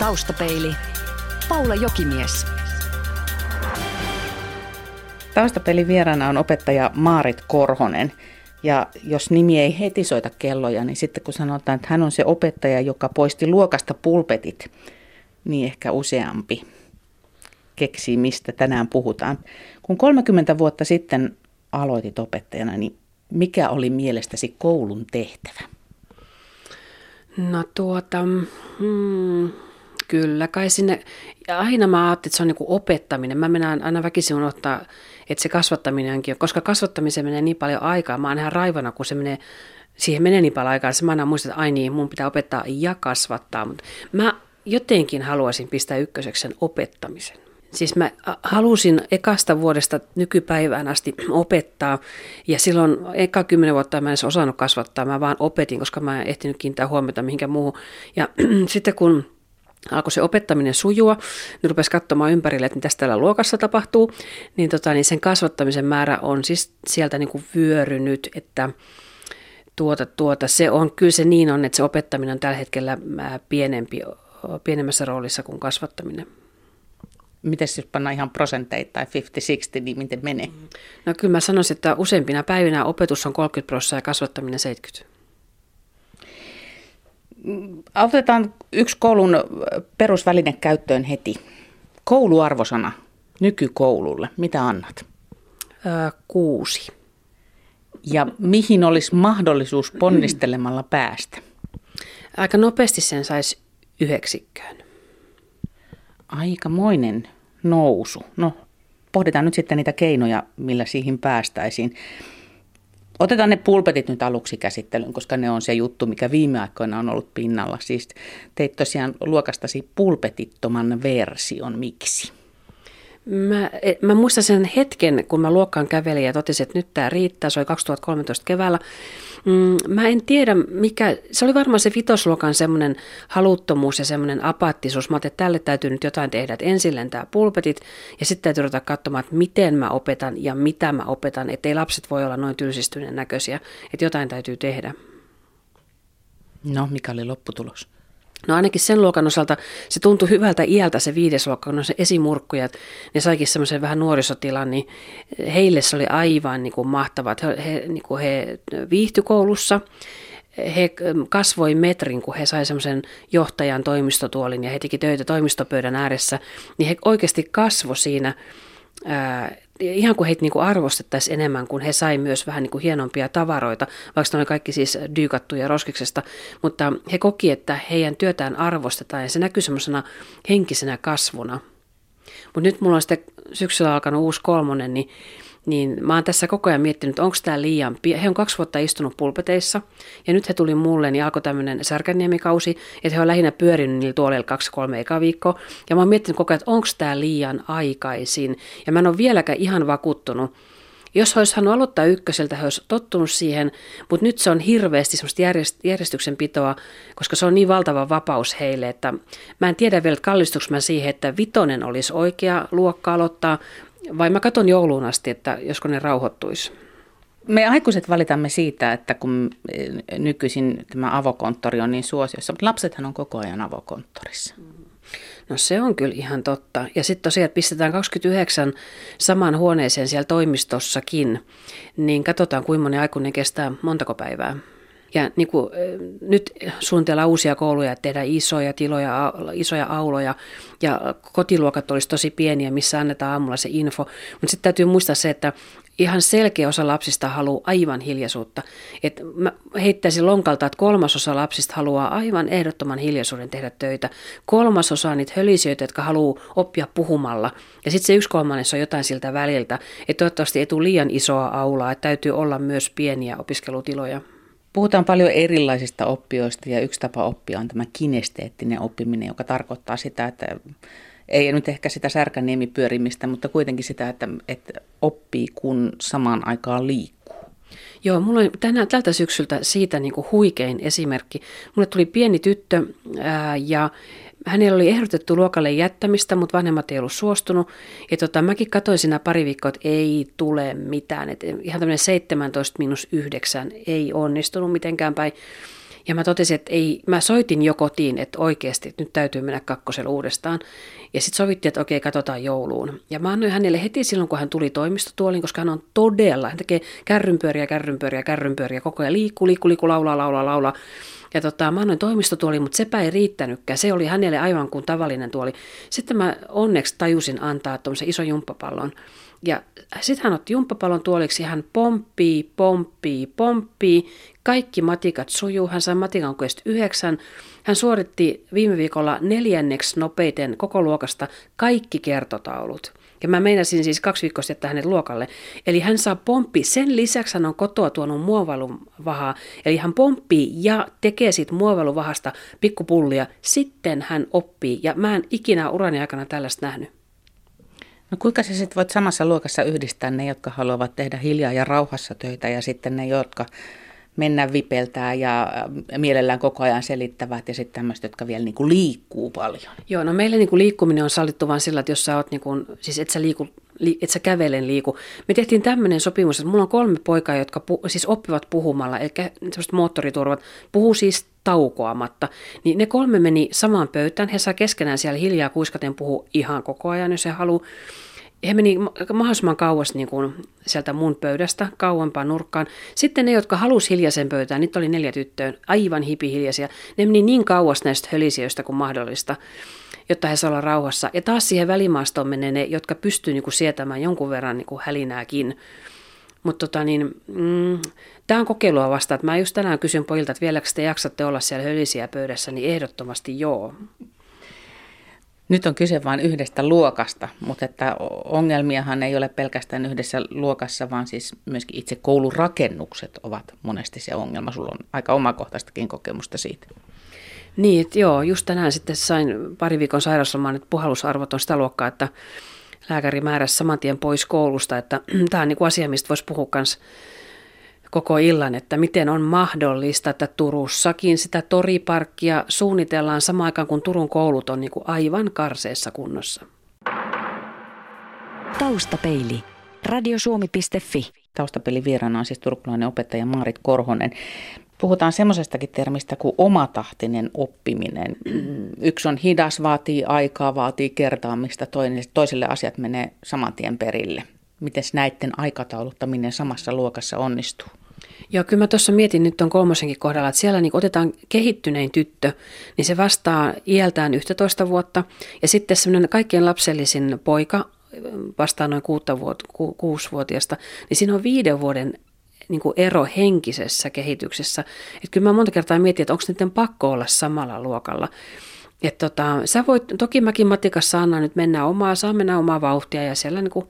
Taustapeili. Paula Jokimies. Taustapelin vieraana on opettaja Maarit Korhonen. Ja jos nimi ei heti soita kelloja, niin sitten kun sanotaan, että hän on se opettaja, joka poisti luokasta pulpetit, niin ehkä useampi keksii, mistä tänään puhutaan. Kun 30 vuotta sitten aloitit opettajana, niin mikä oli mielestäsi koulun tehtävä? No tuota, hmm, kyllä kai sinne, ja aina mä ajattelin, että se on niin opettaminen. Mä menen aina väkisin unohtaa, että se kasvattaminenkin, koska kasvattamiseen menee niin paljon aikaa. Mä oon ihan raivana, kun se menee, siihen menee niin paljon aikaa. Se mä aina muistan, että ai niin, mun pitää opettaa ja kasvattaa. Mutta mä jotenkin haluaisin pistää ykköseksi sen opettamisen. Siis mä halusin ekasta vuodesta nykypäivään asti opettaa ja silloin eka kymmenen vuotta mä en edes osannut kasvattaa, mä vaan opetin, koska mä en ehtinyt kiinnittää huomiota mihinkään muuhun. Ja sitten kun alkoi se opettaminen sujua, niin rupesi katsomaan ympärille, että mitä täällä luokassa tapahtuu, niin, tota, niin sen kasvattamisen määrä on siis sieltä niin kuin vyörynyt, että tuota, tuota, se on, kyllä se niin on, että se opettaminen on tällä hetkellä pienempi, pienemmässä roolissa kuin kasvattaminen miten jos pannaan ihan prosenteita tai 50-60, niin miten menee? No kyllä mä sanoisin, että useimpina päivinä opetus on 30 prosenttia ja kasvattaminen 70. Otetaan yksi koulun perusväline käyttöön heti. Kouluarvosana nykykoululle. Mitä annat? Öö, kuusi. Ja mihin olisi mahdollisuus ponnistelemalla päästä? Aika nopeasti sen saisi yhdeksikköön aikamoinen nousu. No, pohditaan nyt sitten niitä keinoja, millä siihen päästäisiin. Otetaan ne pulpetit nyt aluksi käsittelyyn, koska ne on se juttu, mikä viime aikoina on ollut pinnalla. Siis teit tosiaan luokastasi pulpetittoman version. Miksi? Mä, e, mä muistan sen hetken, kun mä luokkaan kävelin ja totesin, että nyt tämä riittää. Se oli 2013 keväällä. Mm, mä en tiedä, mikä, se oli varmaan se vitosluokan semmoinen haluttomuus ja semmoinen apaattisuus. Mä että tälle täytyy nyt jotain tehdä, että ensin lentää pulpetit ja sitten täytyy ruveta katsomaan, että miten mä opetan ja mitä mä opetan. Että ei lapset voi olla noin tylsistyneen näköisiä, että jotain täytyy tehdä. No, mikä oli lopputulos? No ainakin sen luokan osalta se tuntui hyvältä iältä se viides luokka, kun no se esimurkkuja, ne saikin semmoisen vähän nuorisotilan, niin heille se oli aivan niin kuin mahtavat. He, he, niin kuin he viihtyi koulussa, he kasvoi metrin, kun he sai semmoisen johtajan toimistotuolin ja he teki töitä toimistopöydän ääressä, niin he oikeasti kasvo siinä ää, ihan kuin heitä niin kuin arvostettaisiin enemmän, kun he sai myös vähän niin kuin hienompia tavaroita, vaikka ne oli kaikki siis dyykattuja roskiksesta, mutta he koki, että heidän työtään arvostetaan ja se näkyy semmoisena henkisenä kasvuna. Mutta nyt mulla on sitten syksyllä alkanut uusi kolmonen, niin niin mä oon tässä koko ajan miettinyt, onko tämä liian pieni. He on kaksi vuotta istunut pulpeteissa ja nyt he tuli mulle, niin alkoi tämmöinen särkänniemikausi, että he on lähinnä pyörinyt niillä tuoleilla kaksi-kolme eka viikkoa. Ja mä oon miettinyt koko ajan, että onko tämä liian aikaisin. Ja mä en ole vieläkään ihan vakuuttunut, jos olisi halunnut aloittaa ykköseltä, he olisi tottunut siihen, mutta nyt se on hirveästi semmoista järjestyksen pitoa, koska se on niin valtava vapaus heille, että mä en tiedä vielä, että kallistuks mä siihen, että vitonen olisi oikea luokka aloittaa, vai mä katson jouluun asti, että josko ne rauhoittuisi? Me aikuiset valitamme siitä, että kun nykyisin tämä avokonttori on niin suosiossa, mutta lapsethan on koko ajan avokonttorissa. No se on kyllä ihan totta. Ja sitten tosiaan, että pistetään 29 samaan huoneeseen siellä toimistossakin, niin katsotaan kuinka moni aikuinen kestää montako päivää. Ja niin kuin, nyt suunnitellaan uusia kouluja, tehdään isoja tiloja, isoja auloja ja kotiluokat olisi tosi pieniä, missä annetaan aamulla se info. Mutta sitten täytyy muistaa se, että ihan selkeä osa lapsista haluaa aivan hiljaisuutta. Et mä heittäisin lonkalta, että kolmasosa lapsista haluaa aivan ehdottoman hiljaisuuden tehdä töitä. Kolmasosa on niitä hölisijöitä, jotka haluaa oppia puhumalla. Ja sitten se yksi kolmannes on jotain siltä väliltä. Että toivottavasti ei tule liian isoa aulaa, että täytyy olla myös pieniä opiskelutiloja. Puhutaan paljon erilaisista oppijoista ja yksi tapa oppia on tämä kinesteettinen oppiminen, joka tarkoittaa sitä, että ei nyt ehkä sitä särkäniemipyörimistä, mutta kuitenkin sitä, että, että oppii kun samaan aikaan liikkuu. Joo, mulla on tänään, tältä syksyltä siitä niin kuin huikein esimerkki. Mulle tuli pieni tyttö ää, ja hänellä oli ehdotettu luokalle jättämistä, mutta vanhemmat ei ollut suostunut. Ja tota, mäkin katsoin siinä pari viikkoa, että ei tule mitään. Et ihan tämmöinen 17 miinus 9 ei onnistunut mitenkään päin. Ja mä totesin, että ei, mä soitin jo kotiin, että oikeasti että nyt täytyy mennä kakkosella uudestaan. Ja sitten sovittiin, että okei, katsotaan jouluun. Ja mä annoin hänelle heti silloin, kun hän tuli toimistotuoliin, koska hän on todella, hän tekee kärrynpyöriä, kärrynpyöriä, kärrynpyöriä, koko ajan liikkuu, liikkuu, liikkuu, laulaa, laulaa, laulaa. Ja tota, mä annoin toimistotuoli, mutta sepä ei riittänytkään. Se oli hänelle aivan kuin tavallinen tuoli. Sitten mä onneksi tajusin antaa tuommoisen ison jumppapallon. Ja sitten hän otti jumppapallon tuoliksi hän pomppii, pomppii, pomppii. Kaikki matikat sujuu. Hän sai matikan kokeesta yhdeksän. Hän suoritti viime viikolla neljänneksi nopeiten koko luokasta kaikki kertotaulut. Ja mä meinasin siis kaksi viikkoa jättää hänet luokalle. Eli hän saa pomppi. Sen lisäksi hän on kotoa tuonut muovaluvahaa. Eli hän pomppii ja tekee siitä muovailuvahasta pikkupullia. Sitten hän oppii. Ja mä en ikinä urani aikana tällaista nähnyt. No kuinka sä sitten voit samassa luokassa yhdistää ne, jotka haluavat tehdä hiljaa ja rauhassa töitä ja sitten ne, jotka mennä vipeltää ja mielellään koko ajan selittävät ja sitten tämmöiset, jotka vielä niin kuin liikkuu paljon. Joo, no meille niin kuin liikkuminen on sallittu vain sillä, että jos sä oot niin kuin, siis et sä liiku että sä kävelen liiku. Me tehtiin tämmöinen sopimus, että mulla on kolme poikaa, jotka pu, siis oppivat puhumalla, eli semmoiset moottoriturvat, puhuu siis taukoamatta. Niin ne kolme meni samaan pöytään, he saa keskenään siellä hiljaa kuiskaten puhua ihan koko ajan, jos he haluaa he meni mahdollisimman kauas niin kuin sieltä mun pöydästä, kauempaan nurkkaan. Sitten ne, jotka halusi hiljaisen pöytään, niitä oli neljä tyttöä, aivan hipihiljaisia. Ne meni niin kauas näistä hölisijöistä kuin mahdollista, jotta he saavat olla rauhassa. Ja taas siihen välimaastoon menee ne, jotka pystyy niin kuin sietämään jonkun verran niin kuin hälinääkin. Mutta tota niin, mm, tämä on kokeilua vasta. Että mä just tänään kysyn pojilta, että vieläkö te jaksatte olla siellä hölisiä pöydässä, niin ehdottomasti joo. Nyt on kyse vain yhdestä luokasta, mutta että ongelmiahan ei ole pelkästään yhdessä luokassa, vaan siis myöskin itse koulurakennukset ovat monesti se ongelma. Sulla on aika omakohtaistakin kokemusta siitä. Niin, että joo, just tänään sitten sain pari viikon sairauslomaan, että puhallusarvot on sitä luokkaa, että lääkäri määräsi saman tien pois koulusta, että tämä on niin kuin asia, mistä voisi puhua myös koko illan, että miten on mahdollista, että Turussakin sitä toriparkkia suunnitellaan samaan aikaan, kun Turun koulut on niin kuin aivan karseessa kunnossa. Taustapeili. Radiosuomi.fi. Taustapeli vieraana on siis turkulainen opettaja Maarit Korhonen. Puhutaan semmoisestakin termistä kuin omatahtinen oppiminen. Yksi on hidas, vaatii aikaa, vaatii kertaamista, toiselle asiat menee saman tien perille. Miten näiden aikatauluttaminen samassa luokassa onnistuu? Joo, kyllä mä tuossa mietin nyt tuon kolmosenkin kohdalla, että siellä niin otetaan kehittynein tyttö, niin se vastaa iältään 11 vuotta, ja sitten semmoinen kaikkien lapsellisin poika vastaa noin ku, kuusivuotiaasta, niin siinä on viiden vuoden niin kuin ero henkisessä kehityksessä. Että kyllä mä monta kertaa mietin, että onko niiden pakko olla samalla luokalla. Että tota, sä voit, toki mäkin matikassa annan nyt mennä omaa, saa mennä omaa vauhtia ja siellä niin kuin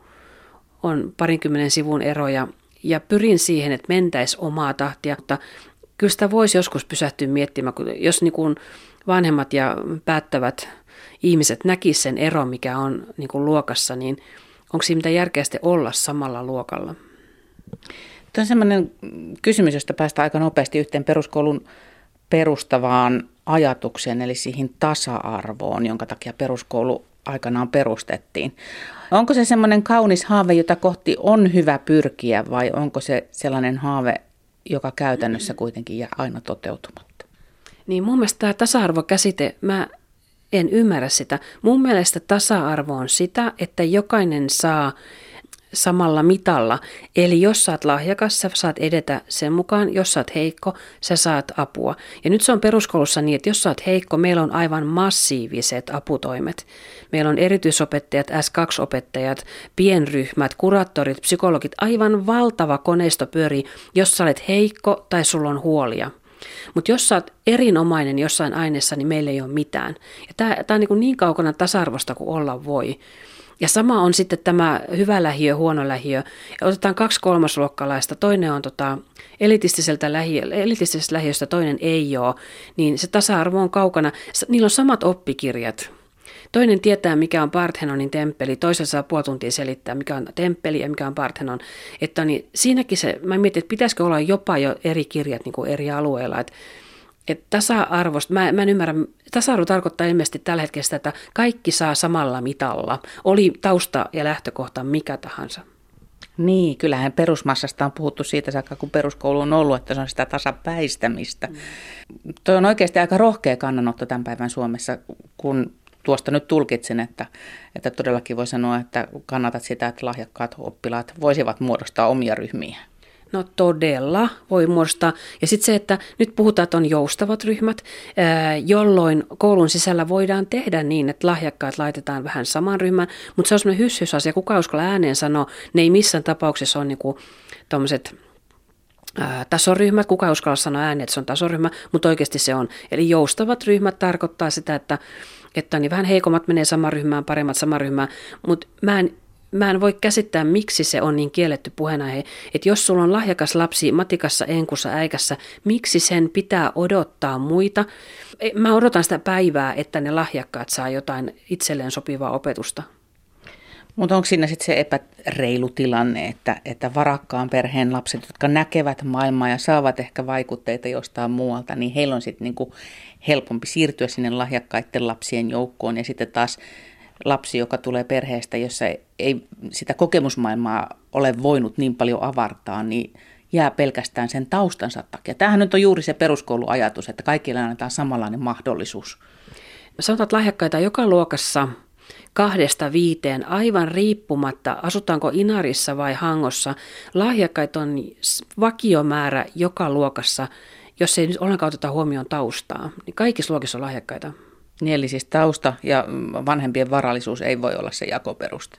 on parinkymmenen sivun eroja ja pyrin siihen, että mentäisi omaa tahtia, mutta kyllä sitä voisi joskus pysähtyä miettimään, kun jos niin kuin vanhemmat ja päättävät ihmiset näkisivät sen eron, mikä on niin kuin luokassa, niin onko siinä mitä järkeä olla samalla luokalla? Tämä on sellainen kysymys, josta päästään aika nopeasti yhteen peruskoulun perustavaan ajatukseen, eli siihen tasa-arvoon, jonka takia peruskoulu aikanaan perustettiin. Onko se semmoinen kaunis haave, jota kohti on hyvä pyrkiä vai onko se sellainen haave, joka käytännössä kuitenkin jää aina toteutumatta? Niin mun mielestä tämä tasa-arvokäsite, mä en ymmärrä sitä. Mun mielestä tasa-arvo on sitä, että jokainen saa samalla mitalla. Eli jos sä oot lahjakas, sä saat edetä sen mukaan. Jos sä oot heikko, sä saat apua. Ja nyt se on peruskoulussa niin, että jos sä oot heikko, meillä on aivan massiiviset aputoimet. Meillä on erityisopettajat, S2-opettajat, pienryhmät, kuraattorit, psykologit, aivan valtava koneisto pyörii, jos sä olet heikko tai sulla on huolia. Mutta jos sä oot erinomainen jossain aineessa, niin meillä ei ole mitään. Ja tämä on niin, niin kaukana tasa-arvosta kuin olla voi. Ja sama on sitten tämä hyvä lähiö, huono lähiö. Otetaan kaksi kolmasluokkalaista, toinen on tota elitistiseltä lähiö, elitistisestä lähiöstä, toinen ei ole, niin se tasa-arvo on kaukana. Niillä on samat oppikirjat. Toinen tietää, mikä on Parthenonin temppeli, toisen saa puoli tuntia selittää, mikä on temppeli ja mikä on Parthenon. Että niin, siinäkin se, mä mietin, että pitäisikö olla jopa jo eri kirjat niin kuin eri alueilla. Että että tasa-arvosta, mä, mä en ymmärrä, tasa-arvo tarkoittaa ilmeisesti tällä hetkellä sitä, että kaikki saa samalla mitalla, oli tausta ja lähtökohta mikä tahansa. Niin, kyllähän perusmassasta on puhuttu siitä saakka, kun peruskoulu on ollut, että se on sitä tasapäistämistä. Mm. Tuo on oikeasti aika rohkea kannanotto tämän päivän Suomessa, kun tuosta nyt tulkitsin, että, että todellakin voi sanoa, että kannatat sitä, että lahjakkaat oppilaat voisivat muodostaa omia ryhmiä. No todella voi muodostaa. Ja sitten se, että nyt puhutaan, että on joustavat ryhmät, jolloin koulun sisällä voidaan tehdä niin, että lahjakkaat laitetaan vähän saman ryhmään, mutta se on semmoinen hyssysasia, kuka uskalla ääneen sanoa, ne ei missään tapauksessa ole niinku tuommoiset tasoryhmät, kuka uskalla sanoa ääneen, että se on tasoryhmä, mutta oikeasti se on. Eli joustavat ryhmät tarkoittaa sitä, että, että niin vähän heikommat menee samaan ryhmään, paremmat samaan ryhmään, mutta mä en mä en voi käsittää, miksi se on niin kielletty puheenaihe, että jos sulla on lahjakas lapsi matikassa, enkussa, äikässä, miksi sen pitää odottaa muita? E, mä odotan sitä päivää, että ne lahjakkaat saa jotain itselleen sopivaa opetusta. Mutta onko siinä sitten se epäreilu tilanne, että, että varakkaan perheen lapset, jotka näkevät maailmaa ja saavat ehkä vaikutteita jostain muualta, niin heillä on sitten niinku helpompi siirtyä sinne lahjakkaiden lapsien joukkoon ja sitten taas lapsi, joka tulee perheestä, jossa ei sitä kokemusmaailmaa ole voinut niin paljon avartaa, niin jää pelkästään sen taustansa takia. Tämähän nyt on juuri se peruskouluajatus, että kaikille annetaan samanlainen mahdollisuus. Sanotaan, että lahjakkaita joka luokassa kahdesta viiteen, aivan riippumatta, asutaanko Inarissa vai Hangossa. Lahjakkaita on vakiomäärä joka luokassa, jos ei nyt ollenkaan oteta huomioon taustaa. Niin kaikissa luokissa on lahjakkaita. Niin eli siis tausta ja vanhempien varallisuus ei voi olla se jakoperuste.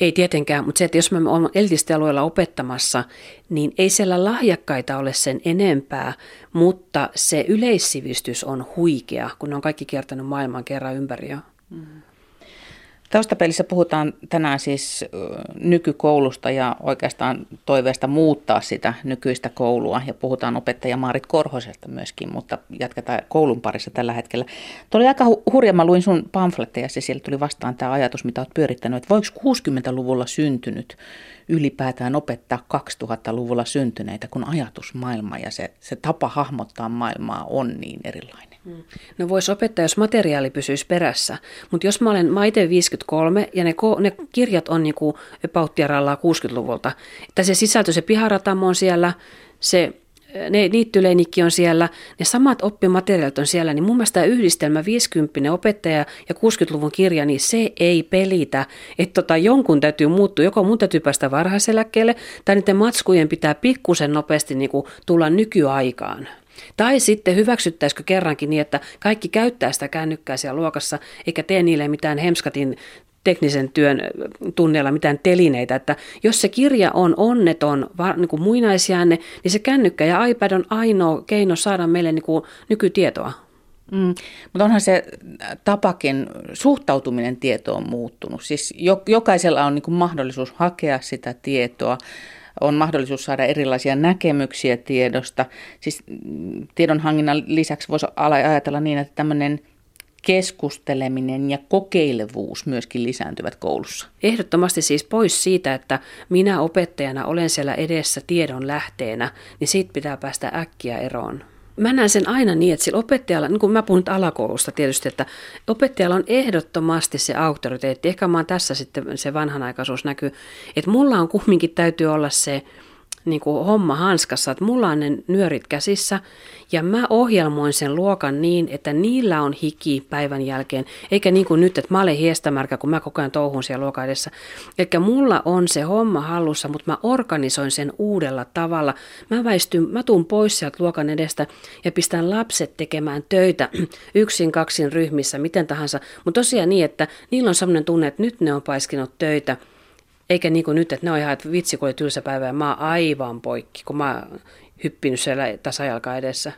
Ei tietenkään, mutta se, että jos me olemme elitistialueella opettamassa, niin ei siellä lahjakkaita ole sen enempää, mutta se yleissivistys on huikea, kun ne on kaikki kiertänyt maailman kerran ympäri jo. Mm. Taustapelissä puhutaan tänään siis nykykoulusta ja oikeastaan toiveesta muuttaa sitä nykyistä koulua ja puhutaan opettaja Maarit Korhosesta myöskin, mutta jatketaan koulun parissa tällä hetkellä. Tuo oli aika hurja, mä luin sun pamfletteja ja siellä tuli vastaan tämä ajatus, mitä olet pyörittänyt, että voiko 60-luvulla syntynyt ylipäätään opettaa 2000-luvulla syntyneitä, kun ajatusmaailma ja se, se tapa hahmottaa maailmaa on niin erilainen? Mm. No voisi opettaa, jos materiaali pysyisi perässä, mutta jos mä olen mä itse 53 ja ne, ne kirjat on niinku pauttiaralla 60-luvulta, että se sisältö, se piharatamo on siellä, se ne niittyleinikki on siellä, ne samat oppimateriaalit on siellä, niin mun mielestä tämä yhdistelmä 50 opettaja ja 60-luvun kirja, niin se ei pelitä. Että tota, jonkun täytyy muuttua, joko mun täytyy päästä varhaiseläkkeelle, tai niiden matskujen pitää pikkusen nopeasti niin kuin, tulla nykyaikaan. Tai sitten hyväksyttäisikö kerrankin niin, että kaikki käyttää sitä kännykkää siellä luokassa, eikä tee niille mitään hemskatin teknisen työn tunneilla mitään telineitä, että jos se kirja on onneton, niin kuin muinaisjäänne, niin se kännykkä ja iPad on ainoa keino saada meille niin kuin nykytietoa. Mm, mutta onhan se tapakin, suhtautuminen tietoon muuttunut. Siis jokaisella on niin kuin mahdollisuus hakea sitä tietoa on mahdollisuus saada erilaisia näkemyksiä tiedosta. Siis mm, tiedonhankinnan lisäksi voisi ajatella niin, että tämmöinen keskusteleminen ja kokeilevuus myöskin lisääntyvät koulussa. Ehdottomasti siis pois siitä, että minä opettajana olen siellä edessä tiedon lähteenä, niin siitä pitää päästä äkkiä eroon mä näen sen aina niin, että sillä opettajalla, niin kuin mä puhun nyt alakoulusta tietysti, että opettajalla on ehdottomasti se auktoriteetti. Ehkä mä tässä sitten se vanhanaikaisuus näkyy, että mulla on kumminkin täytyy olla se niin kuin homma hanskassa, että mulla on ne nyörit käsissä ja mä ohjelmoin sen luokan niin, että niillä on hiki päivän jälkeen, eikä niin kuin nyt, että mä olen hiestämärkä, kun mä koko ajan touhun siellä luokan edessä. Eli mulla on se homma hallussa, mutta mä organisoin sen uudella tavalla. Mä väistyn, mä tuun pois sieltä luokan edestä ja pistän lapset tekemään töitä yksin, kaksin ryhmissä, miten tahansa. Mutta tosiaan niin, että niillä on sellainen tunne, että nyt ne on paiskinut töitä – eikä niin kuin nyt, että ne on ihan, että vitsi kun oli tylsä päivä ja mä oon aivan poikki, kun mä oon hyppinyt siellä tasajalka edessä.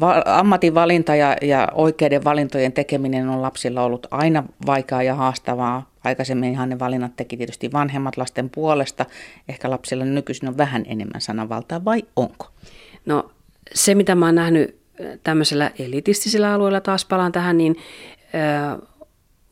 Va- ammatin valinta ja, ja oikeiden valintojen tekeminen on lapsilla ollut aina vaikeaa ja haastavaa. Aikaisemmin ne valinnat teki tietysti vanhemmat lasten puolesta. Ehkä lapsilla nykyisin on vähän enemmän sananvaltaa vai onko? No se, mitä mä oon nähnyt tämmöisellä elitistisillä alueilla, taas palaan tähän, niin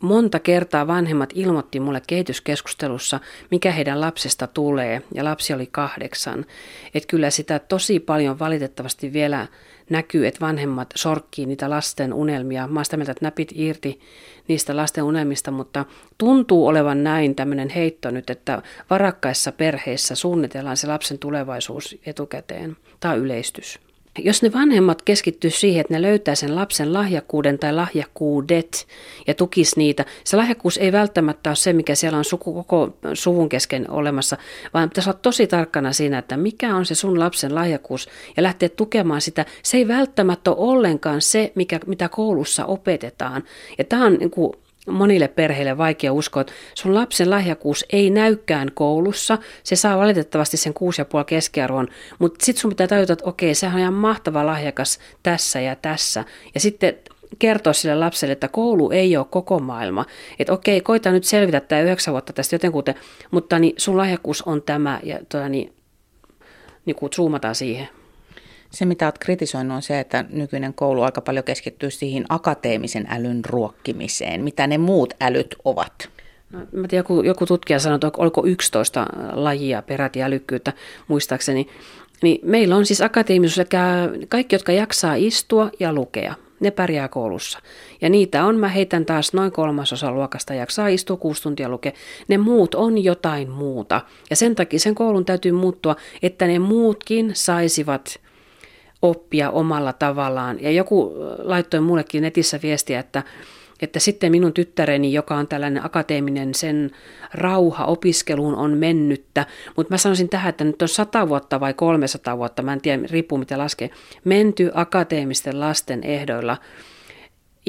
Monta kertaa vanhemmat ilmoitti mulle kehityskeskustelussa, mikä heidän lapsesta tulee, ja lapsi oli kahdeksan. Että kyllä sitä tosi paljon valitettavasti vielä näkyy, että vanhemmat sorkkii niitä lasten unelmia. Mä sitä mieltä, että näpit irti niistä lasten unelmista, mutta tuntuu olevan näin tämmöinen heitto nyt, että varakkaissa perheissä suunnitellaan se lapsen tulevaisuus etukäteen. On yleistys. Jos ne vanhemmat keskittyy siihen, että ne löytää sen lapsen lahjakkuuden tai lahjakkuudet ja tukis niitä, se lahjakkuus ei välttämättä ole se, mikä siellä on suku, koko suvun kesken olemassa, vaan pitäisi olla tosi tarkkana siinä, että mikä on se sun lapsen lahjakkuus ja lähteä tukemaan sitä. Se ei välttämättä ole ollenkaan se, mikä, mitä koulussa opetetaan. Ja tämä on niin kuin, monille perheille vaikea uskoa, että sun lapsen lahjakkuus ei näykään koulussa. Se saa valitettavasti sen 6,5 keskiarvon, mutta sitten sun pitää tajuta, että okei, sehän on ihan mahtava lahjakas tässä ja tässä. Ja sitten kertoa sille lapselle, että koulu ei ole koko maailma. Että okei, koita nyt selvitä tämä yhdeksän vuotta tästä jotenkuten, mutta niin sun lahjakkuus on tämä ja tuota, niin, niin kuin zoomataan siihen. Se, mitä olet kritisoinut, on se, että nykyinen koulu aika paljon keskittyy siihen akateemisen älyn ruokkimiseen. Mitä ne muut älyt ovat? No, mä tiedän, joku, joku tutkija sanoi, että oliko 11 lajia peräti älykkyyttä, muistaakseni. Niin meillä on siis akateemisuus, eli kaikki, jotka jaksaa istua ja lukea, ne pärjää koulussa. Ja niitä on, mä heitän taas noin kolmasosa luokasta jaksaa istua kuusi tuntia lukea. Ne muut on jotain muuta. Ja sen takia sen koulun täytyy muuttua, että ne muutkin saisivat oppia omalla tavallaan. Ja joku laittoi mullekin netissä viestiä, että, että sitten minun tyttäreni, joka on tällainen akateeminen, sen rauha opiskeluun on mennyttä. Mutta mä sanoisin tähän, että nyt on 100 vuotta vai 300 vuotta, mä en tiedä, riippuu mitä laskee, menty akateemisten lasten ehdoilla –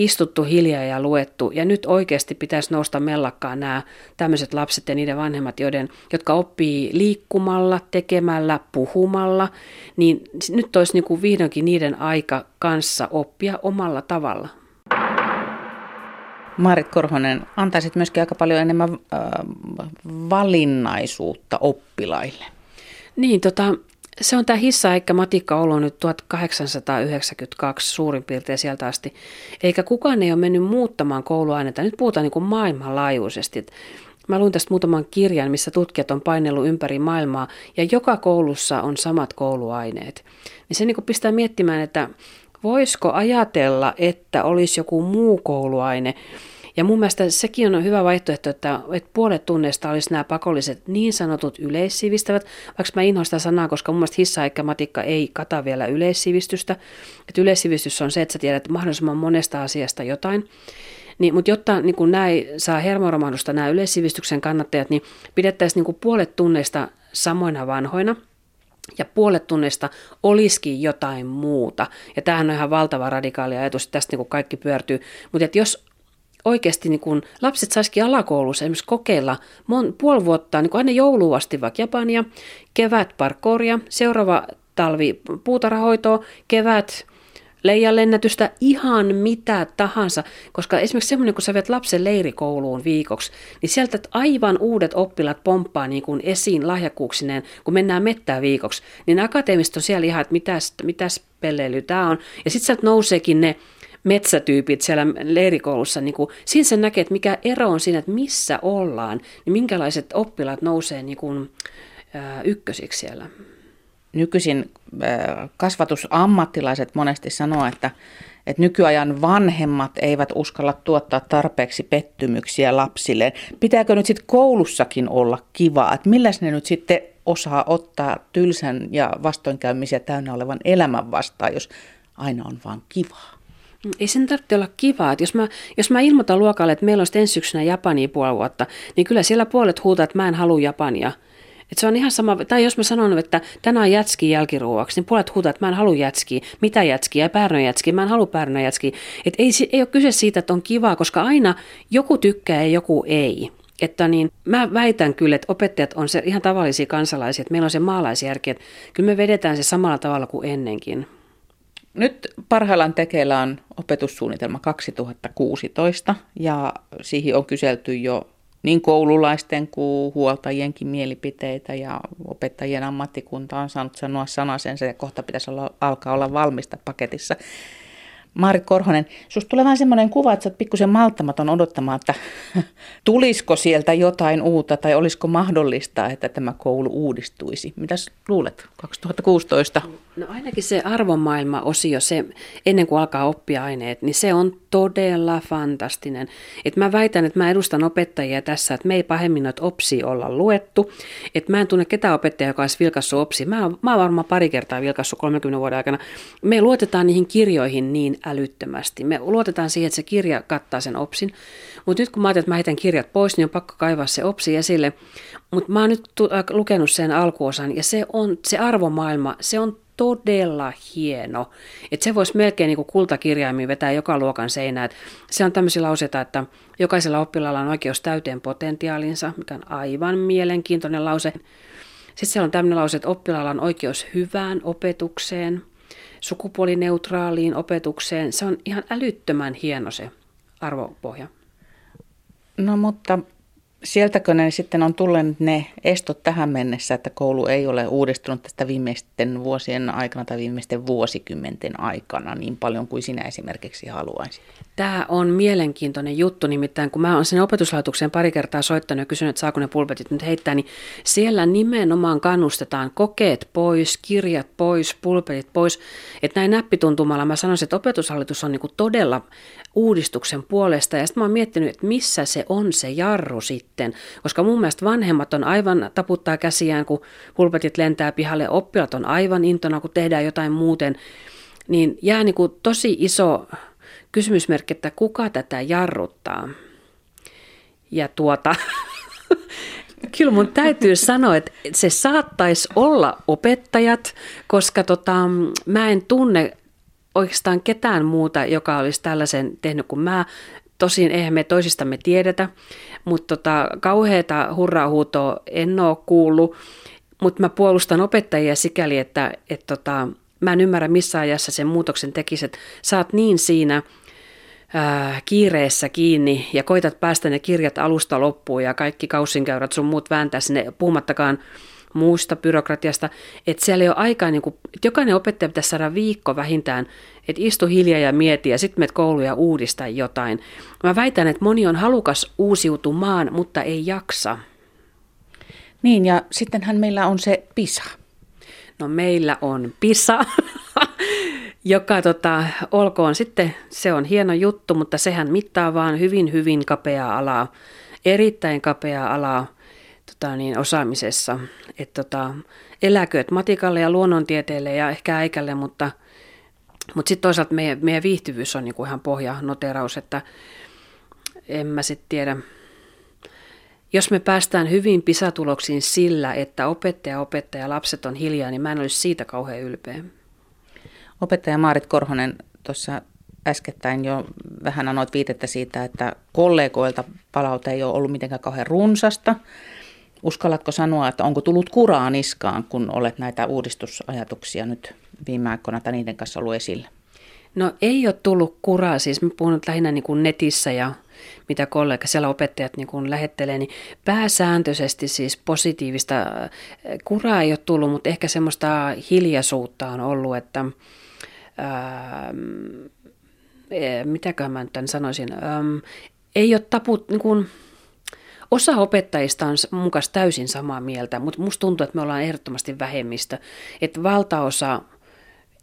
istuttu hiljaa ja luettu. Ja nyt oikeasti pitäisi nousta mellakkaan nämä tämmöiset lapset ja niiden vanhemmat, joiden, jotka oppii liikkumalla, tekemällä, puhumalla. Niin nyt olisi niin kuin vihdoinkin niiden aika kanssa oppia omalla tavalla. Marit Korhonen, antaisit myöskin aika paljon enemmän äh, valinnaisuutta oppilaille. Niin, tota, se on tämä hissa eikä matikka ollut nyt 1892 suurin piirtein sieltä asti. Eikä kukaan ei ole mennyt muuttamaan kouluaineita. Nyt puhutaan niin kuin maailmanlaajuisesti. Mä luin tästä muutaman kirjan, missä tutkijat on painellut ympäri maailmaa ja joka koulussa on samat kouluaineet. Niin se niin kuin pistää miettimään, että voisiko ajatella, että olisi joku muu kouluaine, ja mun mielestä sekin on hyvä vaihtoehto, että, että puolet tunneista olisi nämä pakolliset niin sanotut yleissivistävät, vaikka mä inhoan sitä sanaa, koska mun mielestä hissa eikä matikka ei kata vielä yleissivistystä. Että yleissivistys on se, että sä tiedät mahdollisimman monesta asiasta jotain. Niin, mutta jotta niin kun näin saa hermoromahdusta nämä yleissivistyksen kannattajat, niin pidettäisiin niin puolet tunneista samoina vanhoina – ja puolet tunnista olisikin jotain muuta. Ja tämähän on ihan valtava radikaali ajatus, että tästä niin kaikki pyörtyy. Mutta jos oikeasti niin kun lapset saisikin alakoulussa esimerkiksi kokeilla mon, puoli vuotta, niin aina jouluun asti vaikka Japania, kevät parkouria, seuraava talvi puutarhahoitoa, kevät leijanlennätystä, ihan mitä tahansa. Koska esimerkiksi semmoinen, kun sä vet lapsen leirikouluun viikoksi, niin sieltä aivan uudet oppilat pomppaa niin kuin esiin lahjakkuuksineen, kun mennään mettää viikoksi. Niin akateemista on siellä ihan, että mitäs, mitäs pelleily tämä on. Ja sitten sieltä nouseekin ne metsätyypit siellä leirikoulussa, niin kuin, siinä sen näkee, että mikä ero on siinä, että missä ollaan, niin minkälaiset oppilaat nousee niin kuin, ää, ykkösiksi siellä. Nykyisin kasvatusammattilaiset monesti sanoo, että, että nykyajan vanhemmat eivät uskalla tuottaa tarpeeksi pettymyksiä lapsille. Pitääkö nyt sitten koulussakin olla kivaa? Että milläs ne nyt sitten osaa ottaa tylsän ja vastoinkäymisiä täynnä olevan elämän vastaan, jos aina on vaan kivaa? Ei sen tarvitse olla kivaa. Että jos, mä, jos mä ilmoitan luokalle, että meillä on ensi syksynä Japania puoli vuotta, niin kyllä siellä puolet huutaa, että mä en halua Japania. Et se on ihan sama, tai jos mä sanon, että tänään on jätski jälkiruoaksi, niin puolet huutaa, että mä en halua jätskiä. Mitä jätskiä? Pärnöjätskiä. Mä en halua pärnöjätskiä. Et ei, ei ole kyse siitä, että on kivaa, koska aina joku tykkää ja joku ei. Että niin, mä väitän kyllä, että opettajat on se ihan tavallisia kansalaisia, että meillä on se maalaisjärki, että kyllä me vedetään se samalla tavalla kuin ennenkin. Nyt parhaillaan tekeillä on opetussuunnitelma 2016 ja siihen on kyselty jo niin koululaisten kuin huoltajienkin mielipiteitä ja opettajien ammattikunta on saanut sanoa sanasensa ja kohta pitäisi olla, alkaa olla valmista paketissa. Maarit Korhonen, susta tulee vähän semmoinen kuva, että sä oot pikkusen malttamaton odottamaan, että tulisiko sieltä jotain uutta tai olisiko mahdollista, että tämä koulu uudistuisi. Mitäs luulet 2016? No ainakin se arvomaailma-osio, se ennen kuin alkaa oppia aineet, niin se on todella fantastinen. Et mä väitän, että mä edustan opettajia tässä, että me ei pahemmin noita opsia olla luettu. Et mä en tunne ketään opettajaa, joka olisi vilkassut opsia. Mä, mä oon varmaan pari kertaa vilkassut 30 vuoden aikana. Me luotetaan niihin kirjoihin niin älyttömästi. Me luotetaan siihen, että se kirja kattaa sen opsin. Mutta nyt kun mä ajattelin, että mä heitän kirjat pois, niin on pakko kaivaa se opsi esille. Mutta mä oon nyt äh, lukenut sen alkuosan ja se on se arvomaailma, se on todella hieno. Että se voisi melkein niin kuin kultakirjaimiin vetää joka luokan seinään. Se on tämmöisiä lauseita, että jokaisella oppilaalla on oikeus täyteen potentiaalinsa, mikä on aivan mielenkiintoinen lause. Sitten siellä on tämmöinen lause, että oppilaalla on oikeus hyvään opetukseen, sukupuolineutraaliin opetukseen. Se on ihan älyttömän hieno se arvopohja. No mutta sieltäkö ne sitten on tulleet ne estot tähän mennessä, että koulu ei ole uudistunut tästä viimeisten vuosien aikana tai viimeisten vuosikymmenten aikana niin paljon kuin sinä esimerkiksi haluaisit? Tämä on mielenkiintoinen juttu, nimittäin kun mä olen sinne opetuslaitokseen pari kertaa soittanut ja kysynyt, että saako ne pulpetit nyt heittää, niin siellä nimenomaan kannustetaan kokeet pois, kirjat pois, pulpetit pois. Että näin näppituntumalla mä sanoisin, että opetushallitus on niin todella uudistuksen puolesta. Ja sitten mä oon miettinyt, että missä se on se jarru sitten. Koska mun mielestä vanhemmat on aivan taputtaa käsiään, kun pulpetit lentää pihalle. Oppilat on aivan intona, kun tehdään jotain muuten. Niin jää niin kuin tosi iso kysymysmerkki, että kuka tätä jarruttaa. Ja tuota, kyllä mun täytyy sanoa, että se saattaisi olla opettajat, koska tota, mä en tunne oikeastaan ketään muuta, joka olisi tällaisen tehnyt kuin mä. Tosin eihän me toisistamme tiedetä, mutta tota, kauheata hurraa en ole kuullut. Mutta mä puolustan opettajia sikäli, että et tota, mä en ymmärrä missä ajassa sen muutoksen tekisi, että sä oot niin siinä ää, kiireessä kiinni ja koitat päästä ne kirjat alusta loppuun ja kaikki kaussinkäyrät sun muut vääntää sinne puhumattakaan muusta byrokratiasta, että siellä ei ole aikaa, niin kuin, että jokainen opettaja pitäisi saada viikko vähintään, että istu hiljaa ja mieti ja sitten menet kouluun ja uudista jotain. Mä väitän, että moni on halukas uusiutumaan, mutta ei jaksa. Niin, ja sittenhän meillä on se PISA. No meillä on PISA, joka tota, olkoon sitten, se on hieno juttu, mutta sehän mittaa vaan hyvin, hyvin kapea alaa, erittäin kapea alaa tota, niin, osaamisessa. Et, tota, eläkööt matikalle ja luonnontieteelle ja ehkä äikälle, mutta, mutta sitten toisaalta meidän, meidän viihtyvyys on niinku ihan pohjanoteraus, että en mä sitten tiedä. Jos me päästään hyvin pisatuloksiin sillä, että opettaja, opettaja, lapset on hiljaa, niin mä en olisi siitä kauhean ylpeä. Opettaja Maarit Korhonen tuossa äskettäin jo vähän anoit viitettä siitä, että kollegoilta palaute ei ole ollut mitenkään kauhean runsasta. Uskallatko sanoa, että onko tullut kuraa niskaan, kun olet näitä uudistusajatuksia nyt viime aikoina tai niiden kanssa ollut esillä? No ei ole tullut kuraa, siis mä puhun lähinnä niin kuin netissä ja mitä kollega siellä opettajat niin kuin lähettelee, niin pääsääntöisesti siis positiivista kuraa ei ole tullut, mutta ehkä semmoista hiljaisuutta on ollut, että ää, mitäköhän mä nyt tämän sanoisin, ää, ei ole taput, niin kuin, Osa opettajista on mun kanssa täysin samaa mieltä, mutta musta tuntuu, että me ollaan ehdottomasti vähemmistö. Että valtaosa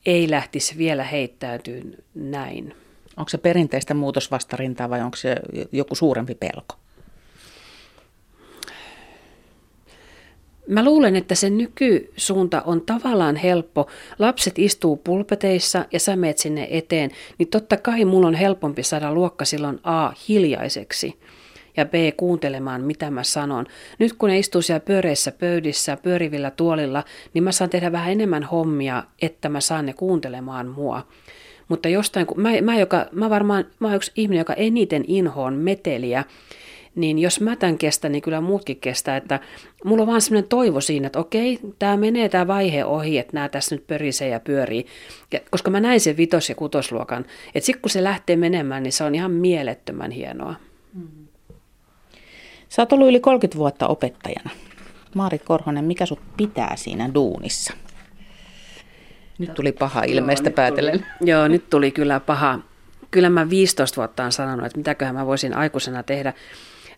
ei lähtisi vielä heittäytyä näin. Onko se perinteistä muutosvastarintaa vai onko se joku suurempi pelko? Mä luulen, että se nykysuunta on tavallaan helppo. Lapset istuu pulpeteissa ja sä meet sinne eteen, niin totta kai mulla on helpompi saada luokka silloin A hiljaiseksi ja B kuuntelemaan, mitä mä sanon. Nyt kun ne istuu siellä pyöreissä pöydissä, pyörivillä tuolilla, niin mä saan tehdä vähän enemmän hommia, että mä saan ne kuuntelemaan mua. Mutta jostain, kun mä, mä, joka, mä varmaan, mä oon yksi ihminen, joka eniten inhoon meteliä, niin jos mä tämän kestän, niin kyllä muutkin kestää, että mulla on vaan semmoinen toivo siinä, että okei, tämä menee tämä vaihe ohi, että nämä tässä nyt pörisee ja pyörii, ja, koska mä näin sen vitos- ja kutosluokan, että sitten kun se lähtee menemään, niin se on ihan mielettömän hienoa. Sä oot ollut yli 30 vuotta opettajana. Maarit Korhonen, mikä sut pitää siinä duunissa? Nyt tuli paha ilmeistä päätellen. Tuli, joo, nyt tuli kyllä paha. Kyllä mä 15 vuotta on sanonut, että mitäköhän mä voisin aikuisena tehdä.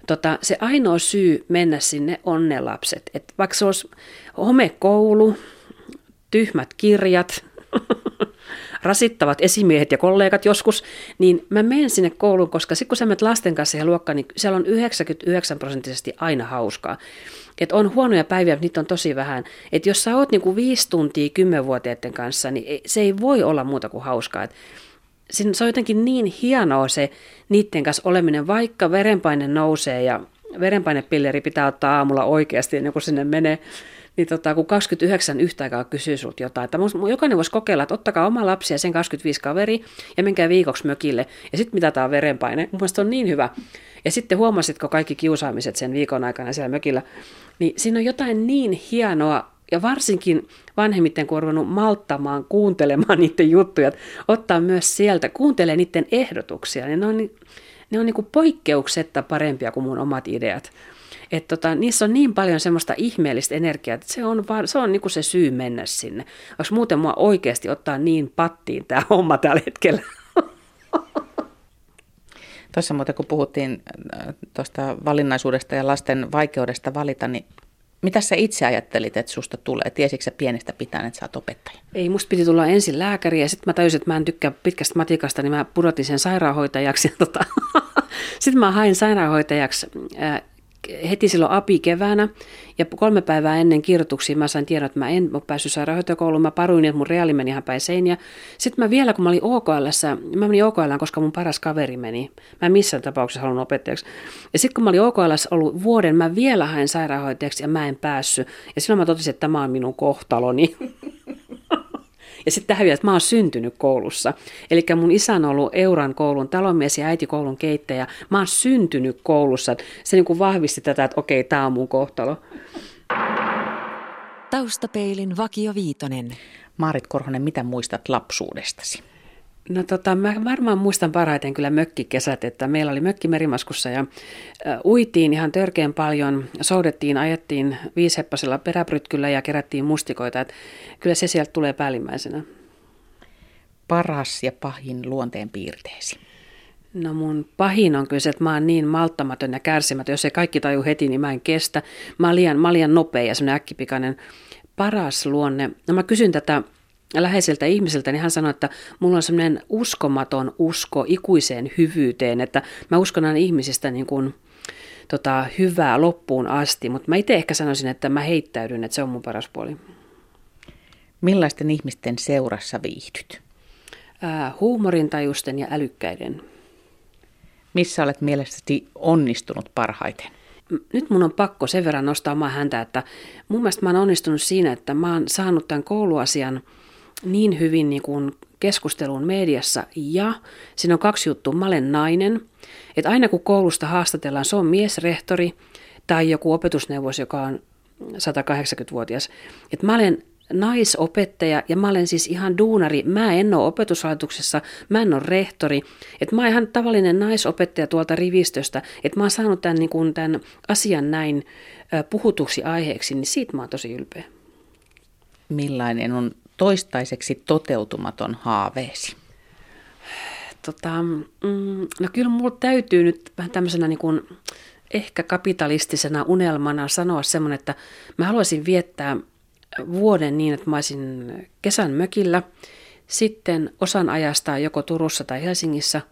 Tota, se ainoa syy mennä sinne on ne lapset. Et vaikka se olisi homekoulu, tyhmät kirjat, rasittavat esimiehet ja kollegat joskus, niin mä menen sinne kouluun, koska sitten kun sä menet lasten kanssa ja luokkaan, niin siellä on 99 prosenttisesti aina hauskaa. Et on huonoja päiviä, mutta niitä on tosi vähän. Et jos sä oot niinku viisi tuntia kymmenvuotiaiden kanssa, niin se ei voi olla muuta kuin hauskaa. Et se on jotenkin niin hienoa se niiden kanssa oleminen, vaikka verenpaine nousee ja verenpainepilleri pitää ottaa aamulla oikeasti ennen kuin sinne menee niin tota, kun 29 yhtä aikaa kysyy sulta jotain, että jokainen voisi kokeilla, että ottakaa oma lapsi ja sen 25 kaveri ja menkää viikoksi mökille ja sitten mitataan verenpaine. Mun mielestä on niin hyvä. Ja sitten huomasitko kaikki kiusaamiset sen viikon aikana siellä mökillä, niin siinä on jotain niin hienoa ja varsinkin vanhemmiten kun on malttamaan, kuuntelemaan niiden juttuja, ottaa myös sieltä, kuuntelee niiden ehdotuksia, niin ne on, ne on niin kuin poikkeuksetta parempia kuin mun omat ideat. Et tota, niissä on niin paljon semmoista ihmeellistä energiaa, että se on, vaan, se on niinku se syy mennä sinne. Onko muuten mua oikeasti ottaa niin pattiin tämä homma tällä hetkellä? Tuossa muuten kun puhuttiin äh, tuosta valinnaisuudesta ja lasten vaikeudesta valita, niin mitä sä itse ajattelit, että susta tulee? Tiesitkö sä pienestä pitäen, että sä oot opettaja? Ei, musta piti tulla ensin lääkäri ja sitten mä tajusin, että mä en tykkää pitkästä matikasta, niin mä pudotin sen sairaanhoitajaksi. tota, sitten mä hain sairaanhoitajaksi äh, heti silloin api keväänä ja kolme päivää ennen kirjoituksia mä sain tiedon, että mä en ole päässyt sairaanhoitajakouluun. Mä paruin, että mun reaali meni ihan päin seiniä. Sitten mä vielä, kun mä olin OKL, mä menin OKL, koska mun paras kaveri meni. Mä en missään tapauksessa halunnut opettajaksi. Ja sitten kun mä olin OKL ollut vuoden, mä vielä hain sairaanhoitajaksi ja mä en päässyt. Ja silloin mä totesin, että tämä on minun kohtaloni. Ja sitten tähän vielä, että mä oon syntynyt koulussa. Eli mun isä on ollut Euran koulun talonmies ja äiti koulun keittäjä. Mä oon syntynyt koulussa. Se niin kuin vahvisti tätä, että okei, tämä on mun kohtalo. Taustapeilin Vakio Viitonen. Maarit Korhonen, mitä muistat lapsuudestasi? No tota, mä varmaan muistan parhaiten kyllä mökkikesät, että meillä oli mökki Merimaskussa ja uitiin ihan törkeän paljon, soudettiin, ajettiin viisheppasella peräprytkyllä ja kerättiin mustikoita, että kyllä se sieltä tulee päällimmäisenä. Paras ja pahin luonteen piirteesi? No mun pahin on kyllä se, että mä oon niin malttamaton ja kärsimätön. Jos ei kaikki taju heti, niin mä en kestä. Mä oon liian, mä oon liian nopea ja semmoinen äkkipikainen paras luonne. No mä kysyn tätä läheiseltä ihmiseltä, niin hän sanoi, että mulla on semmoinen uskomaton usko ikuiseen hyvyyteen, että mä uskon aina ihmisistä niin kuin, tota, hyvää loppuun asti, mutta mä itse ehkä sanoisin, että mä heittäydyn, että se on mun paras puoli. Millaisten ihmisten seurassa viihdyt? Ää, huumorintajusten ja älykkäiden. Missä olet mielestäsi onnistunut parhaiten? nyt mun on pakko sen verran nostaa omaa häntä, että mun mielestä mä oon onnistunut siinä, että mä oon saanut tämän kouluasian – niin hyvin niin kuin keskusteluun mediassa ja siinä on kaksi juttua. Mä olen nainen, että aina kun koulusta haastatellaan, se on miesrehtori tai joku opetusneuvos, joka on 180-vuotias. Että mä olen naisopettaja ja mä olen siis ihan duunari. Mä en ole opetuslaitoksessa, mä en ole rehtori. Että mä oon ihan tavallinen naisopettaja tuolta rivistöstä. Että mä oon saanut tämän, niin kuin, tämän asian näin puhutuksi aiheeksi, niin siitä mä oon tosi ylpeä. Millainen on toistaiseksi toteutumaton haaveesi? Tota, mm, no kyllä mulla täytyy nyt vähän tämmöisenä niin kuin ehkä kapitalistisena unelmana sanoa semmoinen, että mä haluaisin viettää vuoden niin, että mä olisin kesän mökillä, sitten osan ajasta joko Turussa tai Helsingissä,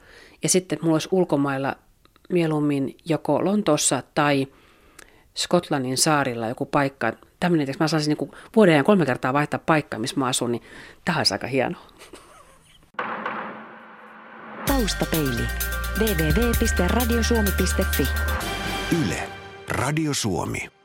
ja sitten mulla olisi ulkomailla mieluummin joko Lontoossa tai Skotlannin saarilla joku paikka, tämmöinen, että mä saisin niin vuoden ajan kolme kertaa vaihtaa paikkaa, missä mä asun, niin tämä olisi aika hienoa. Taustapeili. www.radiosuomi.fi Yle. Radio Suomi.